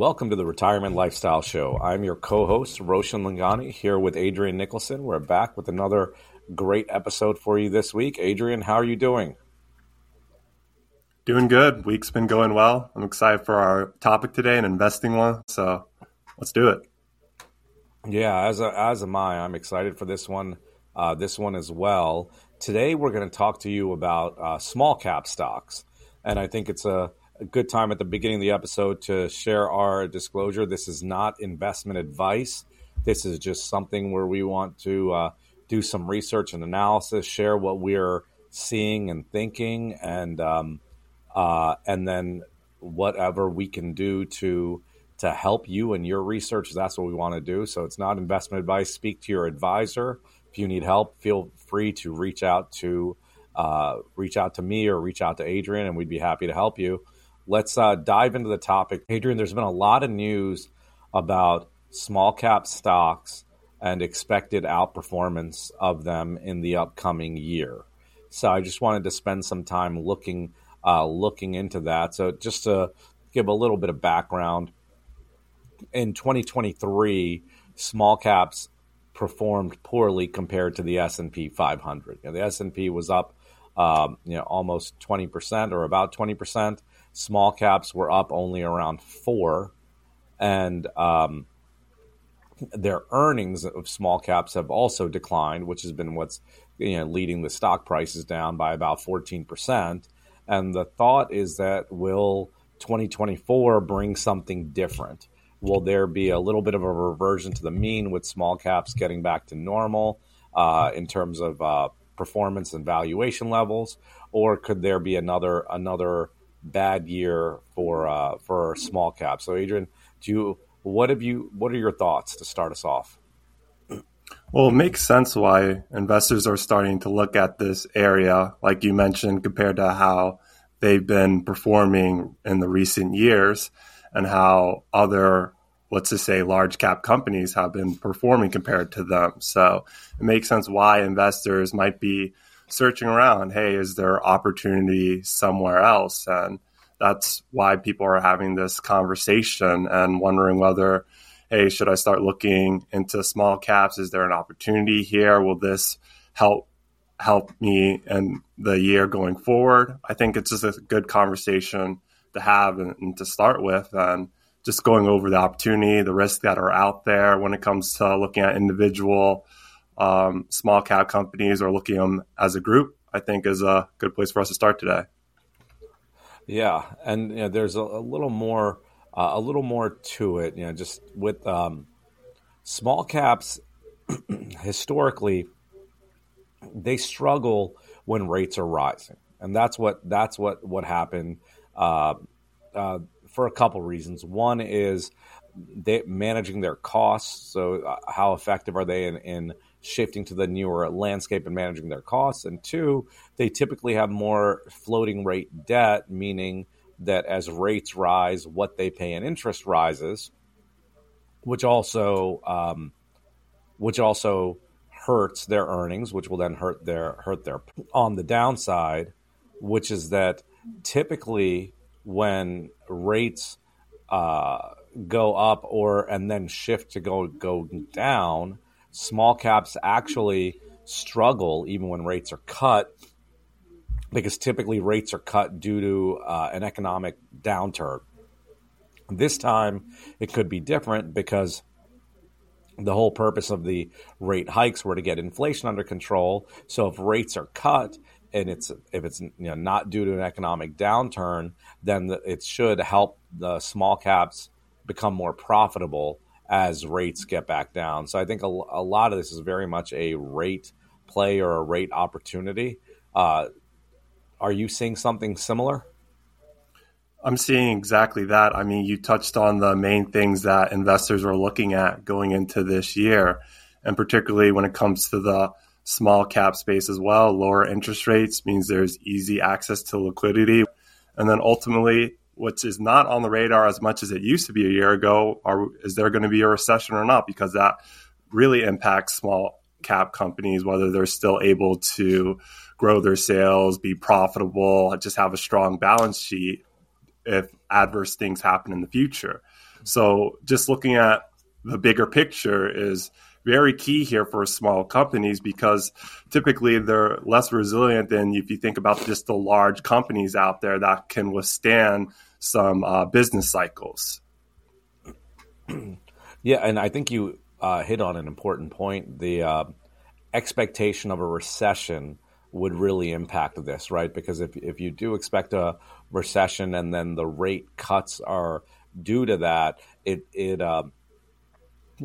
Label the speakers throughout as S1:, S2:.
S1: Welcome to the Retirement Lifestyle Show. I'm your co host, Roshan Loungani, here with Adrian Nicholson. We're back with another great episode for you this week. Adrian, how are you doing?
S2: Doing good. Week's been going well. I'm excited for our topic today, an investing one. So let's do it.
S1: Yeah, as a, as am I. I'm excited for this one. Uh, this one as well. Today we're going to talk to you about uh, small cap stocks, and I think it's a, a good time at the beginning of the episode to share our disclosure. This is not investment advice. This is just something where we want to uh, do some research and analysis, share what we're seeing and thinking, and um, uh, and then whatever we can do to to help you in your research. That's what we want to do. So it's not investment advice. Speak to your advisor if you need help. Feel free to reach out to uh, reach out to me or reach out to Adrian, and we'd be happy to help you. Let's uh, dive into the topic, Adrian. There's been a lot of news about small cap stocks and expected outperformance of them in the upcoming year. So I just wanted to spend some time looking uh, looking into that. So just to give a little bit of background, in 2023, small caps performed poorly compared to the S&P 500. You know, the S&P was up, um, you know, almost 20% or about 20%. Small caps were up only around four, and um, their earnings of small caps have also declined, which has been what's you know leading the stock prices down by about 14%. And the thought is that will 2024 bring something different? Will there be a little bit of a reversion to the mean with small caps getting back to normal uh, in terms of uh, performance and valuation levels, or could there be another another bad year for uh, for small caps? So, Adrian, do you what have you what are your thoughts to start us off?
S2: Well, it makes sense why investors are starting to look at this area, like you mentioned, compared to how they've been performing in the recent years and how other, let's just say, large cap companies have been performing compared to them. So it makes sense why investors might be searching around. Hey, is there opportunity somewhere else? And that's why people are having this conversation and wondering whether, hey, should I start looking into small caps? Is there an opportunity here? Will this help help me in the year going forward? I think it's just a good conversation to have and, and, to start with and just going over the opportunity, the risks that are out there when it comes to looking at individual um, small cap companies or looking at them as a group, I think is a good place for us to start today.
S1: Yeah, and you know, there's a, a, little more, uh, a little more to it. You know, just with um, small caps, historically, they struggle when rates are rising, and that's what that's what what happened uh, uh, for a couple reasons. One is they managing their costs. So, uh, how effective are they in, in shifting to the newer landscape and managing their costs? And two, they typically have more floating rate debt, meaning that as rates rise, what they pay in interest rises, which also um, which also hurts their earnings, which will then hurt their hurt their on the downside, which is that typically when rates uh, go up or and then shift to go go down, small caps actually struggle even when rates are cut because typically rates are cut due to uh, an economic downturn. This time it could be different because the whole purpose of the rate hikes were to get inflation under control. So if rates are cut, and it's if it's you know not due to an economic downturn, then the, it should help the small caps become more profitable as rates get back down. So I think a, a lot of this is very much a rate play or a rate opportunity. Uh, are you seeing something similar?
S2: I'm seeing exactly that. I mean, you touched on the main things that investors are looking at going into this year, and particularly when it comes to the small cap space as well. Lower interest rates means there's easy access to liquidity. And then ultimately, which is not on the radar as much as it used to be a year ago, are, is there going to be a recession or not? Because that really impacts small cap companies, whether they're still able to grow their sales, be profitable, just have a strong balance sheet if adverse things happen in the future. So just looking at the bigger picture is very key here for small companies because typically they're less resilient than if you think about just the large companies out there that can withstand some uh, business cycles.
S1: Yeah, and I think you uh, hit on an important point. The uh, expectation of a recession would really impact this, right? Because if if you do expect a recession and then the rate cuts are due to that, it it uh,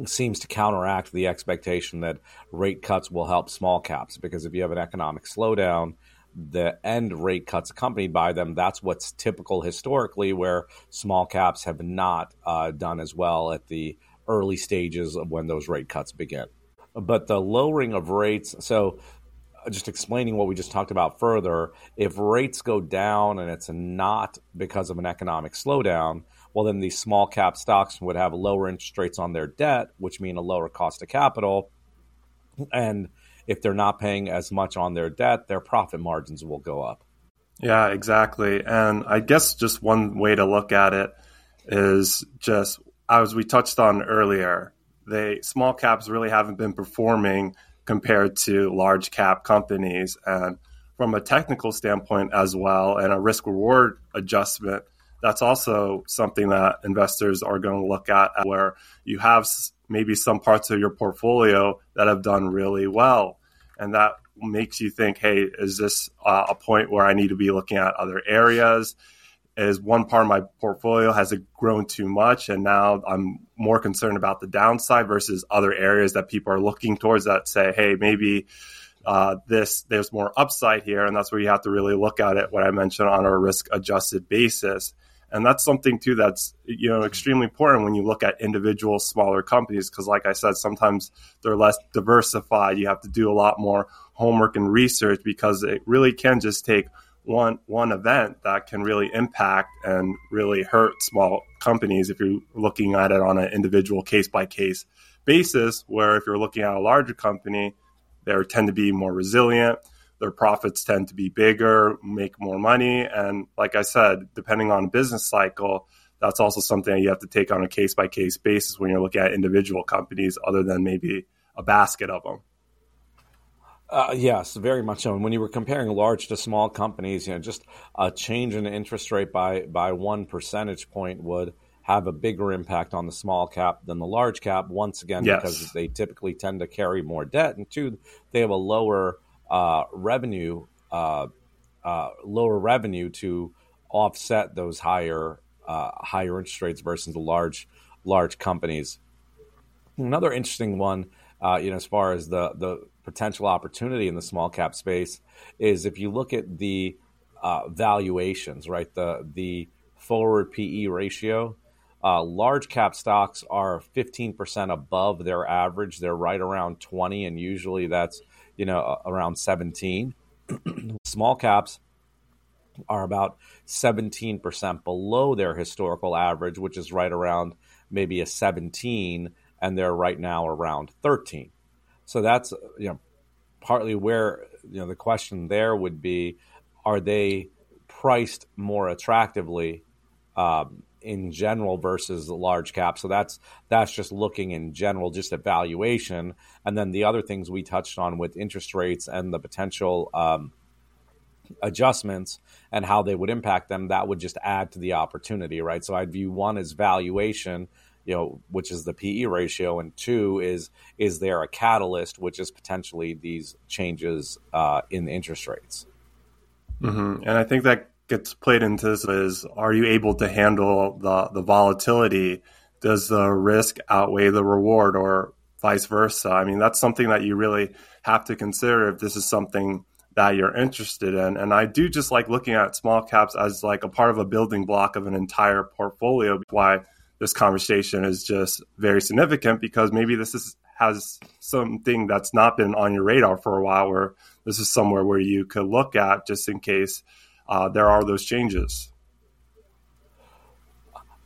S1: seems to counteract the expectation that rate cuts will help small caps. Because if you have an economic slowdown, the end rate cuts accompanied by them, that's what's typical historically, where small caps have not uh, done as well at the early stages of when those rate cuts begin. But the lowering of rates, so uh, just explaining what we just talked about further, if rates go down and it's not because of an economic slowdown, well, then these small cap stocks would have lower interest rates on their debt, which mean a lower cost of capital. And if they're not paying as much on their debt, their profit margins will go up.
S2: Yeah, exactly. And I guess just one way to look at it is just as we touched on earlier, they small caps really haven't been performing compared to large cap companies. And from a technical standpoint as well, and a risk reward adjustment, that's also something that investors are going to look at where you have maybe some parts of your portfolio that have done really well. And that makes you think, hey, is this uh, a point where I need to be looking at other areas? is one part of my portfolio has it grown too much and now i'm more concerned about the downside versus other areas that people are looking towards that say hey maybe uh, this there's more upside here and that's where you have to really look at it what i mentioned on a risk adjusted basis and that's something too that's you know extremely important when you look at individual smaller companies because like i said sometimes they're less diversified. You have to do a lot more homework and research because it really can just take one one event that can really impact and really hurt small companies if you're looking at it on an individual case by case basis where if you're looking at a larger company they tend to be more resilient their profits tend to be bigger make more money and like i said depending on business cycle that's also something that you have to take on a case by case basis when you're looking at individual companies other than maybe a basket of them
S1: uh, yes, very much so. And when you were comparing large to small companies, you know, just a change in interest rate by by one percentage point would have a bigger impact on the small cap than the large cap. Once again, yes. because they typically tend to carry more debt, and two, they have a lower revenue, uh, uh lower revenue to offset those higher uh, higher interest rates versus the large large companies. Another interesting one, uh, you know, as far as the the potential opportunity in the small cap space is if you look at the uh, valuations, right? The the forward PE ratio. Uh, large cap stocks are 15% above their average. They're right around 20, and usually that's you know around 17. Small caps are about 17% below their historical average, which is right around maybe a 17, and they're right now around 13. So that's you know partly where you know the question there would be: Are they priced more attractively um, in general versus large cap? So that's that's just looking in general, just at valuation, and then the other things we touched on with interest rates and the potential. Um, adjustments and how they would impact them that would just add to the opportunity right so i'd view one as valuation you know, which is the PE ratio, and two is is there a catalyst, which is potentially these changes uh, in interest rates.
S2: Mm-hmm. And I think that gets played into this is: Are you able to handle the the volatility? Does the risk outweigh the reward, or vice versa? I mean, that's something that you really have to consider if this is something that you're interested in. And I do just like looking at small caps as like a part of a building block of an entire portfolio. Why this conversation is just very significant because maybe this is has something that's not been on your radar for a while where this is somewhere where you could look at just in case uh, there are those changes.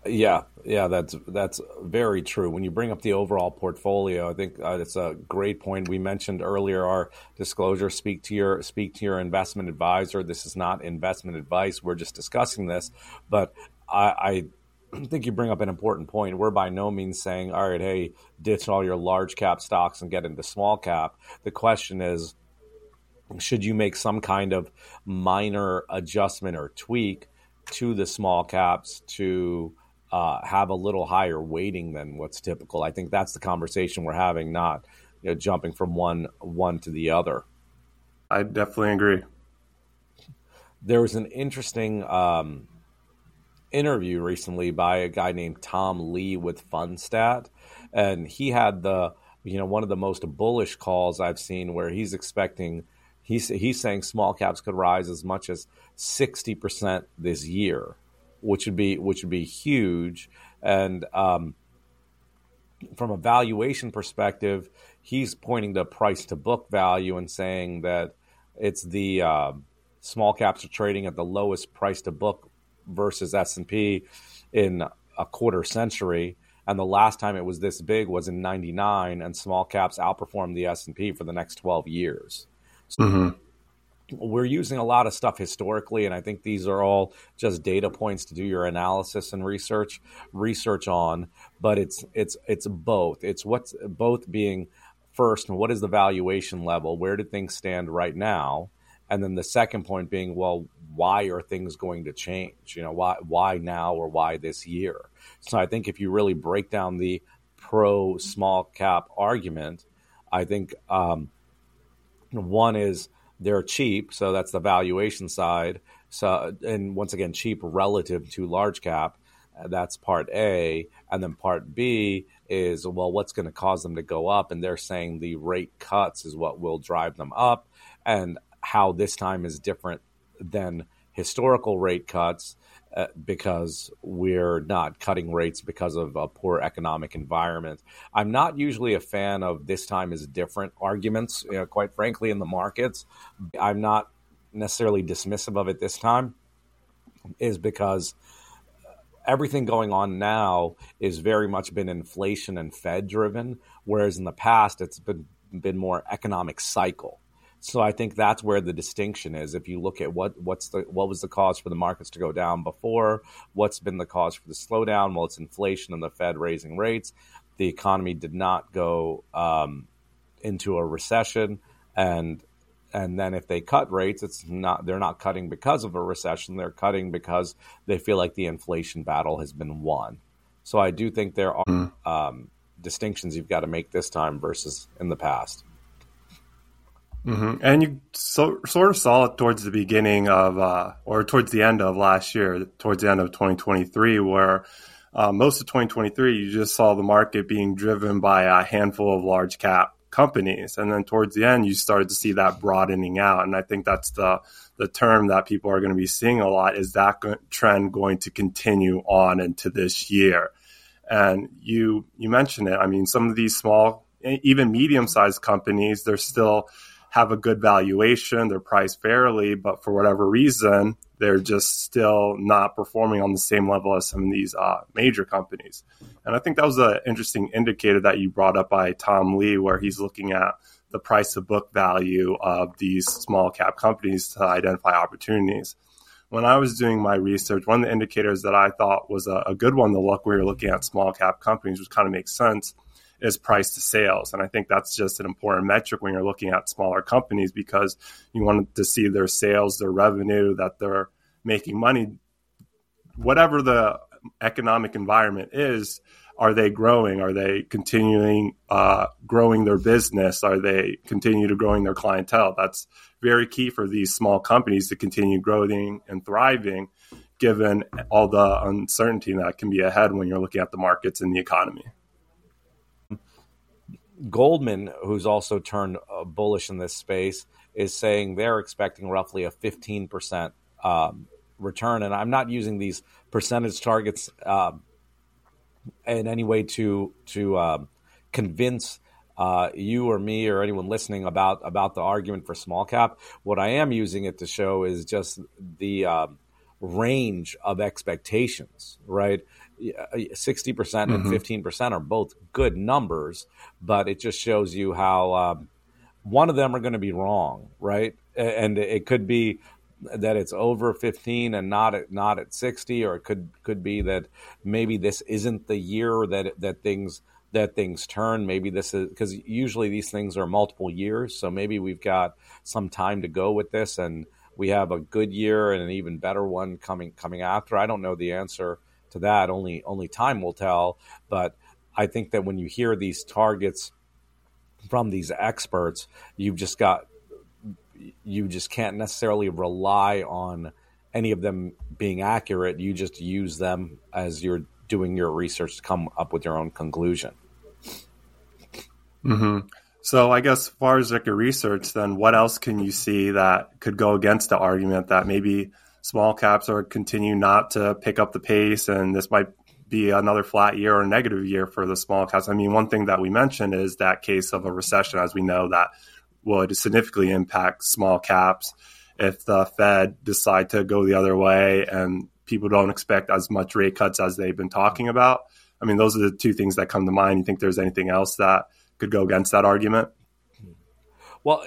S1: Yeah yeah that's that's very true. When you bring up the overall portfolio i think uh, it's a great point. We mentioned earlier our disclosure speak to your speak to your investment advisor. This is not investment advice. We're just discussing this. But I, I I think you bring up an important point. We're by no means saying, all right, hey, ditch all your large cap stocks and get into small cap. The question is, should you make some kind of minor adjustment or tweak to the small caps to uh, have a little higher weighting than what's typical? I think that's the conversation we're having, not you know, jumping from one one to the other.
S2: I definitely agree.
S1: There was an interesting um, interview recently by a guy named Tom Lee with Fundstrat, and he had the you know one of the most bullish calls I've seen where he's expecting he's he's saying small caps could rise as much as sixty percent this year, which would be which would be huge, and um, from a valuation perspective, he's pointing to price to book value and saying that it's the uh, small caps are trading at the lowest price to book versus S&P in a quarter century and the last time it was this big was in 99 and small caps outperformed the S&P for the next 12 years. Mm-hmm. We're using a lot of stuff historically, and I think these are all just data points to do your analysis and research research on. But it's it's it's both. It's what's both being first, and what is the valuation level? Where do things stand right now? And then the second point being, well, why are things going to change? You know, why why now or why this year? So I think if you really break down the pro small cap argument, I think um, one is they're cheap, so that's the valuation side. So and once again, cheap relative to large cap. Uh, that's part A, and then part B is well, what's going to cause them to go up? And they're saying the rate cuts is what will drive them up. And how this time is different than historical rate cuts uh, because we're not cutting rates because of a poor economic environment. I'm not usually a fan of this time is different arguments, you know, quite frankly, in the markets. I'm not necessarily dismissive of it this time, is because everything going on now is very much been inflation and Fed driven, whereas in the past it's been been more economic cycle. So I think that's where the distinction is. If you look at what what's the what was the cause for the markets to go down before, what's been the cause for the slowdown? Well, it's inflation and the Fed raising rates. The economy did not go um, into a recession, and and then if they cut rates, it's not they're not cutting because of a recession. They're cutting because they feel like the inflation battle has been won. So I do think there are mm. um, distinctions you've got to make this time versus in the past.
S2: Mm-hmm. And you so, sort of saw it towards the beginning of, uh, or towards the end of last year, towards the end of 2023, where uh, most of 2023, you just saw the market being driven by a handful of large cap companies. And then towards the end, you started to see that broadening out. And I think that's the, the term that people are going to be seeing a lot is that trend going to continue on into this year. And you, you mentioned it. I mean, some of these small, even medium sized companies, they're still, have a good valuation, they're priced fairly, but for whatever reason, they're just still not performing on the same level as some of these uh, major companies. And I think that was an interesting indicator that you brought up by Tom Lee, where he's looking at the price to book value of these small cap companies to identify opportunities. When I was doing my research, one of the indicators that I thought was a, a good one to look when you're looking at small cap companies, which kind of makes sense, is price to sales. And I think that's just an important metric when you're looking at smaller companies because you want to see their sales, their revenue, that they're making money. Whatever the economic environment is, are they growing? Are they continuing uh, growing their business? Are they continue to growing their clientele? That's very key for these small companies to continue growing and thriving, given all the uncertainty that can be ahead when you're looking at the markets and the economy.
S1: Goldman, who's also turned uh, bullish in this space, is saying they're expecting roughly a 15% um, return. And I'm not using these percentage targets uh, in any way to to uh, convince you or me or anyone listening about about the argument for small cap. What I am using it to show is just the um, range of expectations, right? 60% and 15% mm-hmm. are both good numbers, but it just shows you how um, one of them are going to be wrong, right? And it could be that it's over 15 and not at not at 60 or it could could be that maybe this isn't the year that that things that things turn maybe this is because usually these things are multiple years so maybe we've got some time to go with this and we have a good year and an even better one coming coming after i don't know the answer to that only only time will tell but i think that when you hear these targets from these experts you've just got you just can't necessarily rely on any of them being accurate. You just use them as you're doing your research to come up with your own conclusion.
S2: Mm-hmm. So, I guess, as far as like your research, then what else can you see that could go against the argument that maybe small caps are continue not to pick up the pace, and this might be another flat year or negative year for the small caps? I mean, one thing that we mentioned is that case of a recession, as we know that would significantly impact small caps if the Fed decide to go the other way and people don't expect as much rate cuts as they've been talking about. I mean, those are the two things that come to mind. You think there's anything else that could go against that argument?
S1: Well,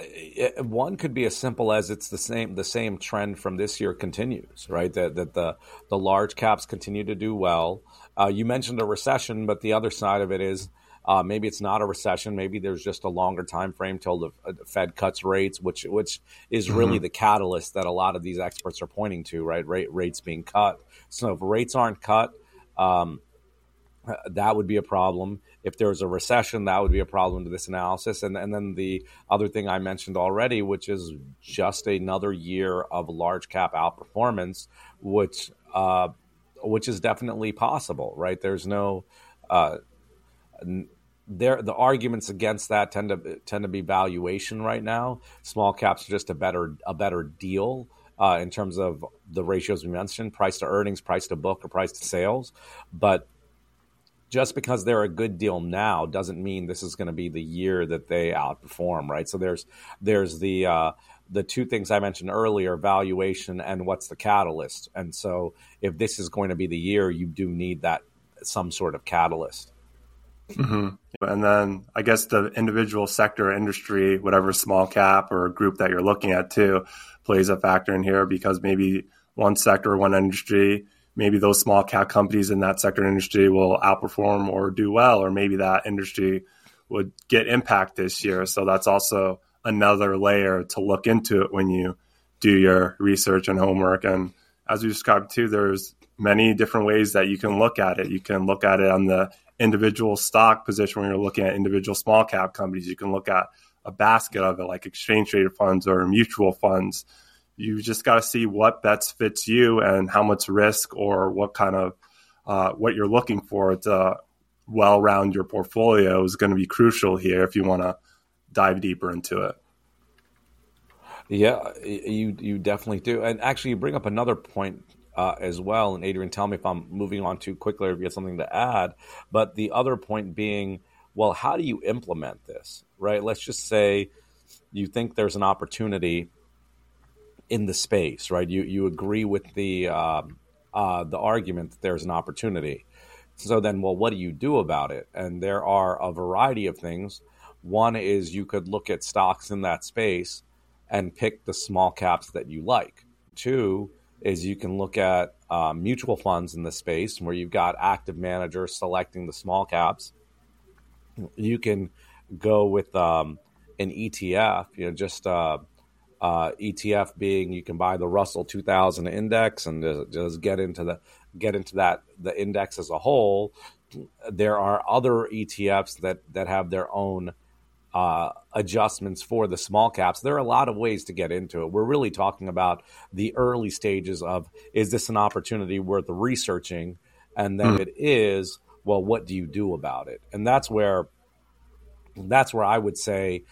S1: one could be as simple as it's the same the same trend from this year continues, right? That that the the large caps continue to do well. Uh, you mentioned a recession, but the other side of it is uh, maybe it's not a recession. Maybe there's just a longer time frame till the, uh, the Fed cuts rates, which which is mm-hmm. really the catalyst that a lot of these experts are pointing to. Right, Rate, rates being cut. So if rates aren't cut, um, that would be a problem. If there's a recession, that would be a problem to this analysis. And and then the other thing I mentioned already, which is just another year of large cap outperformance, which uh, which is definitely possible. Right, there's no. Uh, there the arguments against that tend to tend to be valuation right now. Small caps are just a better a better deal uh, in terms of the ratios we mentioned: price to earnings, price to book, or price to sales. But just because they're a good deal now doesn't mean this is going to be the year that they outperform, right? So there's there's the uh, the two things I mentioned earlier: valuation and what's the catalyst. And so if this is going to be the year, you do need that some sort of catalyst.
S2: Mm-hmm. And then I guess the individual sector industry, whatever small cap or group that you're looking at too, plays a factor in here because maybe one sector, one industry, maybe those small cap companies in that sector industry will outperform or do well, or maybe that industry would get impact this year. So that's also another layer to look into it when you do your research and homework. And as we described too, there's many different ways that you can look at it. You can look at it on the individual stock position when you're looking at individual small cap companies. You can look at a basket of it, like exchange traded funds or mutual funds. You just got to see what bets fits you and how much risk or what kind of uh, what you're looking for to well round your portfolio is going to be crucial here if you want to dive deeper into it.
S1: Yeah, you you definitely do. And actually, you bring up another point uh, as well. And Adrian, tell me if I'm moving on too quickly or if you have something to add. But the other point being, well, how do you implement this, right? Let's just say you think there's an opportunity in the space, right? You you agree with the um, uh, the argument that there's an opportunity. So then, well, what do you do about it? And there are a variety of things. One is you could look at stocks in that space and pick the small caps that you like. Two is you can look at um, mutual funds in the space where you've got active managers selecting the small caps. You can go with um, an ETF, you know, just uh, uh, ETF being you can buy the Russell 2000 index and just, just get into the get into that the index as a whole. There are other ETFs that that have their own uh, adjustments for the small caps. There are a lot of ways to get into it. We're really talking about the early stages of is this an opportunity worth researching? And then mm. it is, well, what do you do about it? And that's where that's where I would say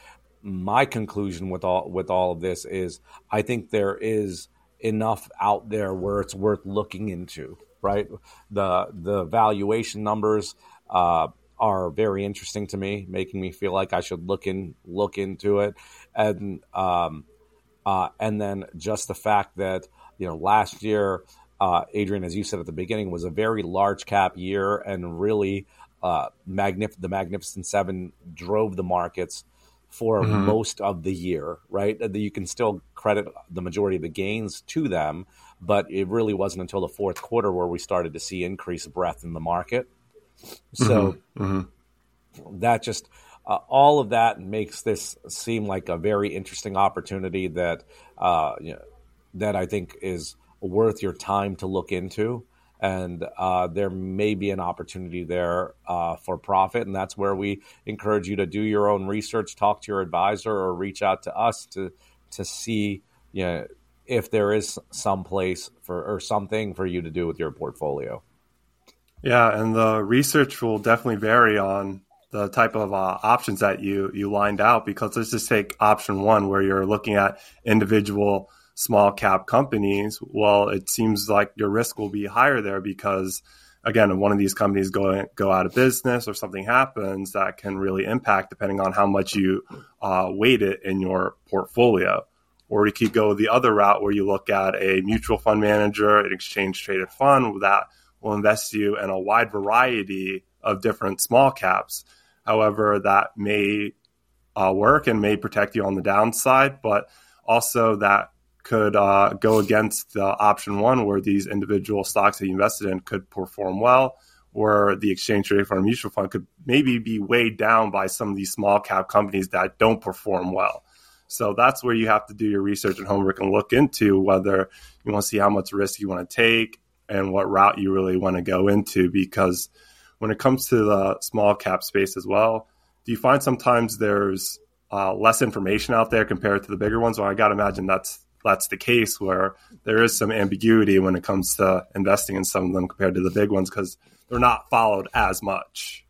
S1: my conclusion with all with all of this is I think there is enough out there where it's worth looking into, right? The the valuation numbers uh, are very interesting to me, making me feel like I should look in look into it, and um, uh, and then just the fact that you know last year, uh, Adrian, as you said at the beginning, was a very large cap year, and really uh, magnif- the Magnificent Seven drove the markets for mm-hmm. most of the year, right? You can still credit the majority of the gains to them, but it really wasn't until the fourth quarter where we started to see increased breadth in the market. So mm-hmm. Mm-hmm. that just uh, all of that makes this seem like a very interesting opportunity that uh, you know, that I think is worth your time to look into and uh, there may be an opportunity there uh, for profit. And that's where we encourage you to do your own research, talk to your advisor, or reach out to us to to see you know, if there is some place for or something for you to do with your portfolio.
S2: Yeah, and the research will definitely vary on the type of uh, options that you you lined out. Because let's just take option one, where you're looking at individual small cap companies, well, it seems like your risk will be higher there because again, if one of these companies go go out of business or something happens, that can really impact depending on how much you uh, weight it in your portfolio. Or you could go the other route where you look at a mutual fund manager, an exchange traded fund that will invest you in a wide variety of different small caps. However, that may uh, work and may protect you on the downside, but also that could uh, go against the option one, where these individual stocks that you invested in could perform well, or the exchange traded fund mutual fund could maybe be weighed down by some of these small cap companies that don't perform well. So that's where you have to do your research and homework and look into whether you want to see how much risk you want to take and what route you really want to go into. Because when it comes to the small cap space as well, do you find sometimes there's uh, less information out there compared to the bigger ones? Well, I got to imagine that's that's the case where there is some ambiguity when it comes to investing in some of them compared to the big ones because they're not followed as much.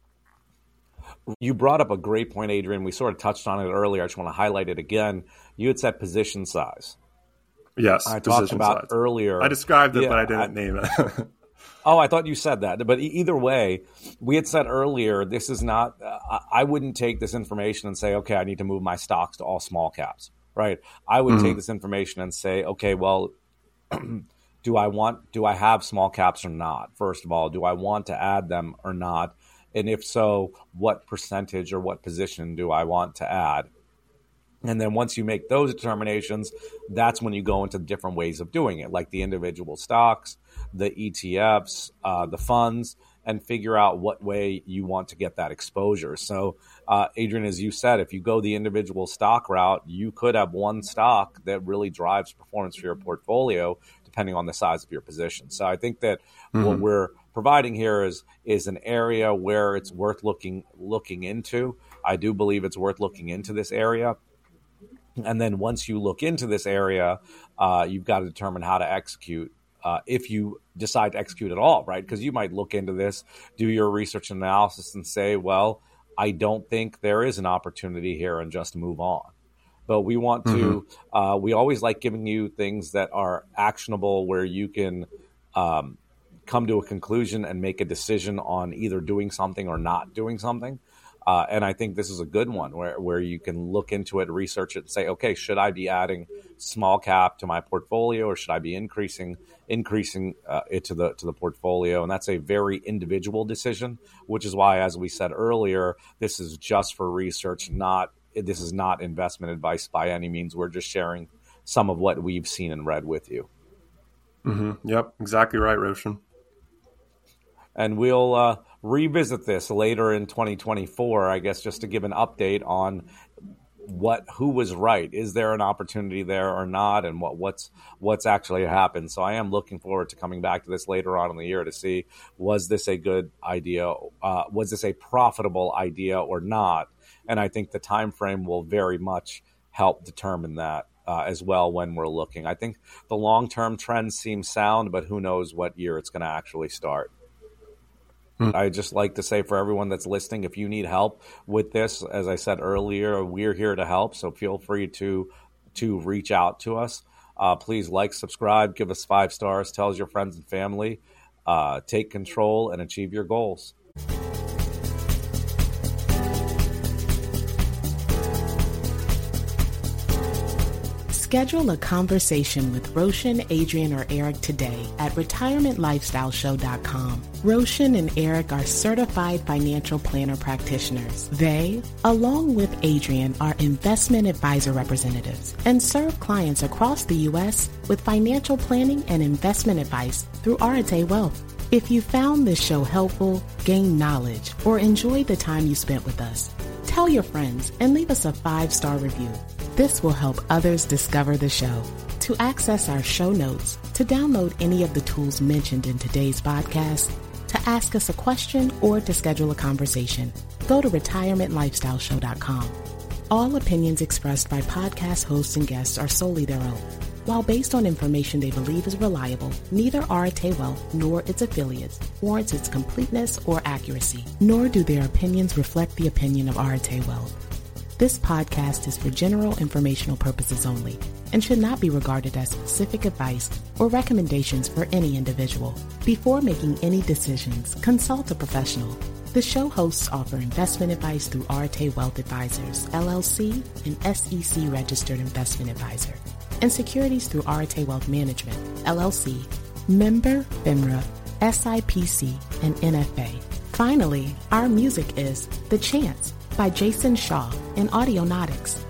S1: You brought up a great point, Adrian. We sort of touched on it earlier. I just want to highlight it again. You had said position size.
S2: Yes,
S1: I talked about size. earlier.
S2: I described it, yeah, but I didn't I, name it.
S1: oh, I thought you said that. But either way, we had said earlier this is not. Uh, I wouldn't take this information and say, okay, I need to move my stocks to all small caps right? I would mm-hmm. take this information and say, okay, well, do I want, do I have small caps or not? First of all, do I want to add them or not? And if so, what percentage or what position do I want to add? And then once you make those determinations, that's when you go into different ways of doing it, like the individual stocks, the ETFs, uh, the funds, and figure out what way you want to get that exposure. So, uh, Adrian, as you said, if you go the individual stock route, you could have one stock that really drives performance for your portfolio, depending on the size of your position. So, I think that mm-hmm. what we're providing here is is an area where it's worth looking looking into. I do believe it's worth looking into this area. And then once you look into this area, uh, you've got to determine how to execute uh, if you decide to execute at all, right? Because you might look into this, do your research and analysis, and say, well, I don't think there is an opportunity here, and just move on. But we want to, mm-hmm. uh, we always like giving you things that are actionable where you can um, come to a conclusion and make a decision on either doing something or not doing something. Uh, and I think this is a good one where, where you can look into it, research it, and say, okay, should I be adding small cap to my portfolio, or should I be increasing increasing uh, it to the to the portfolio? And that's a very individual decision, which is why, as we said earlier, this is just for research, not this is not investment advice by any means. We're just sharing some of what we've seen and read with you.
S2: Mm-hmm. Yep, exactly right, Roshan.
S1: And we'll. Uh, revisit this later in 2024, I guess, just to give an update on what who was right. Is there an opportunity there or not, and what what's what's actually happened? So I am looking forward to coming back to this later on in the year to see was this a good idea, uh, was this a profitable idea or not? And I think the time frame will very much help determine that. Uh, as well, when we're looking, I think the long term trends seem sound, but who knows what year it's going to actually start. Hmm. I just like to say for everyone that's listening, if you need help with this, as I said earlier, we're here to help. So feel free to to reach out to us. Uh, please like, subscribe, give us five stars, tell your friends and family, uh, take control, and achieve your goals.
S3: Schedule a conversation with Roshan, Adrian, or Erik today at retirementlifestyleshow.com. Roshan and Erik are certified financial planner practitioners. They, along with Adrian, are investment advisor representatives and serve clients across the U.S. with financial planning and investment advice through Arete Wealth. If you found this show helpful, gained knowledge, or enjoyed the time you spent with us, tell your friends and leave us a five star review. This will help others discover the show. To access our show notes, to download any of the tools mentioned in today's podcast, to ask us a question, or to schedule a conversation, go to retirementlifestyleshow.com. All opinions expressed by podcast hosts and guests are solely their own. While based on information they believe is reliable, neither Arete Wealth nor its affiliates warrants its completeness or accuracy, nor do their opinions reflect the opinion of Arete Wealth. This podcast is for general informational purposes only and should not be regarded as specific advice or recommendations for any individual. Before making any decisions, consult a professional. The show hosts offer investment advice through Arete Wealth Advisors, LLC, an SEC registered investment advisor, and securities through Arete Wealth Management, LLC, member FINRA, SIPC, and NFA. Finally, our music is The Chance by Jason Shaw and Audionautix.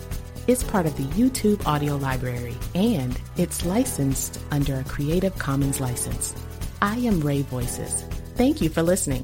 S3: It's part of the YouTube audio library and it's licensed under a Creative Commons license. I am Ray Voices. Thank you for listening.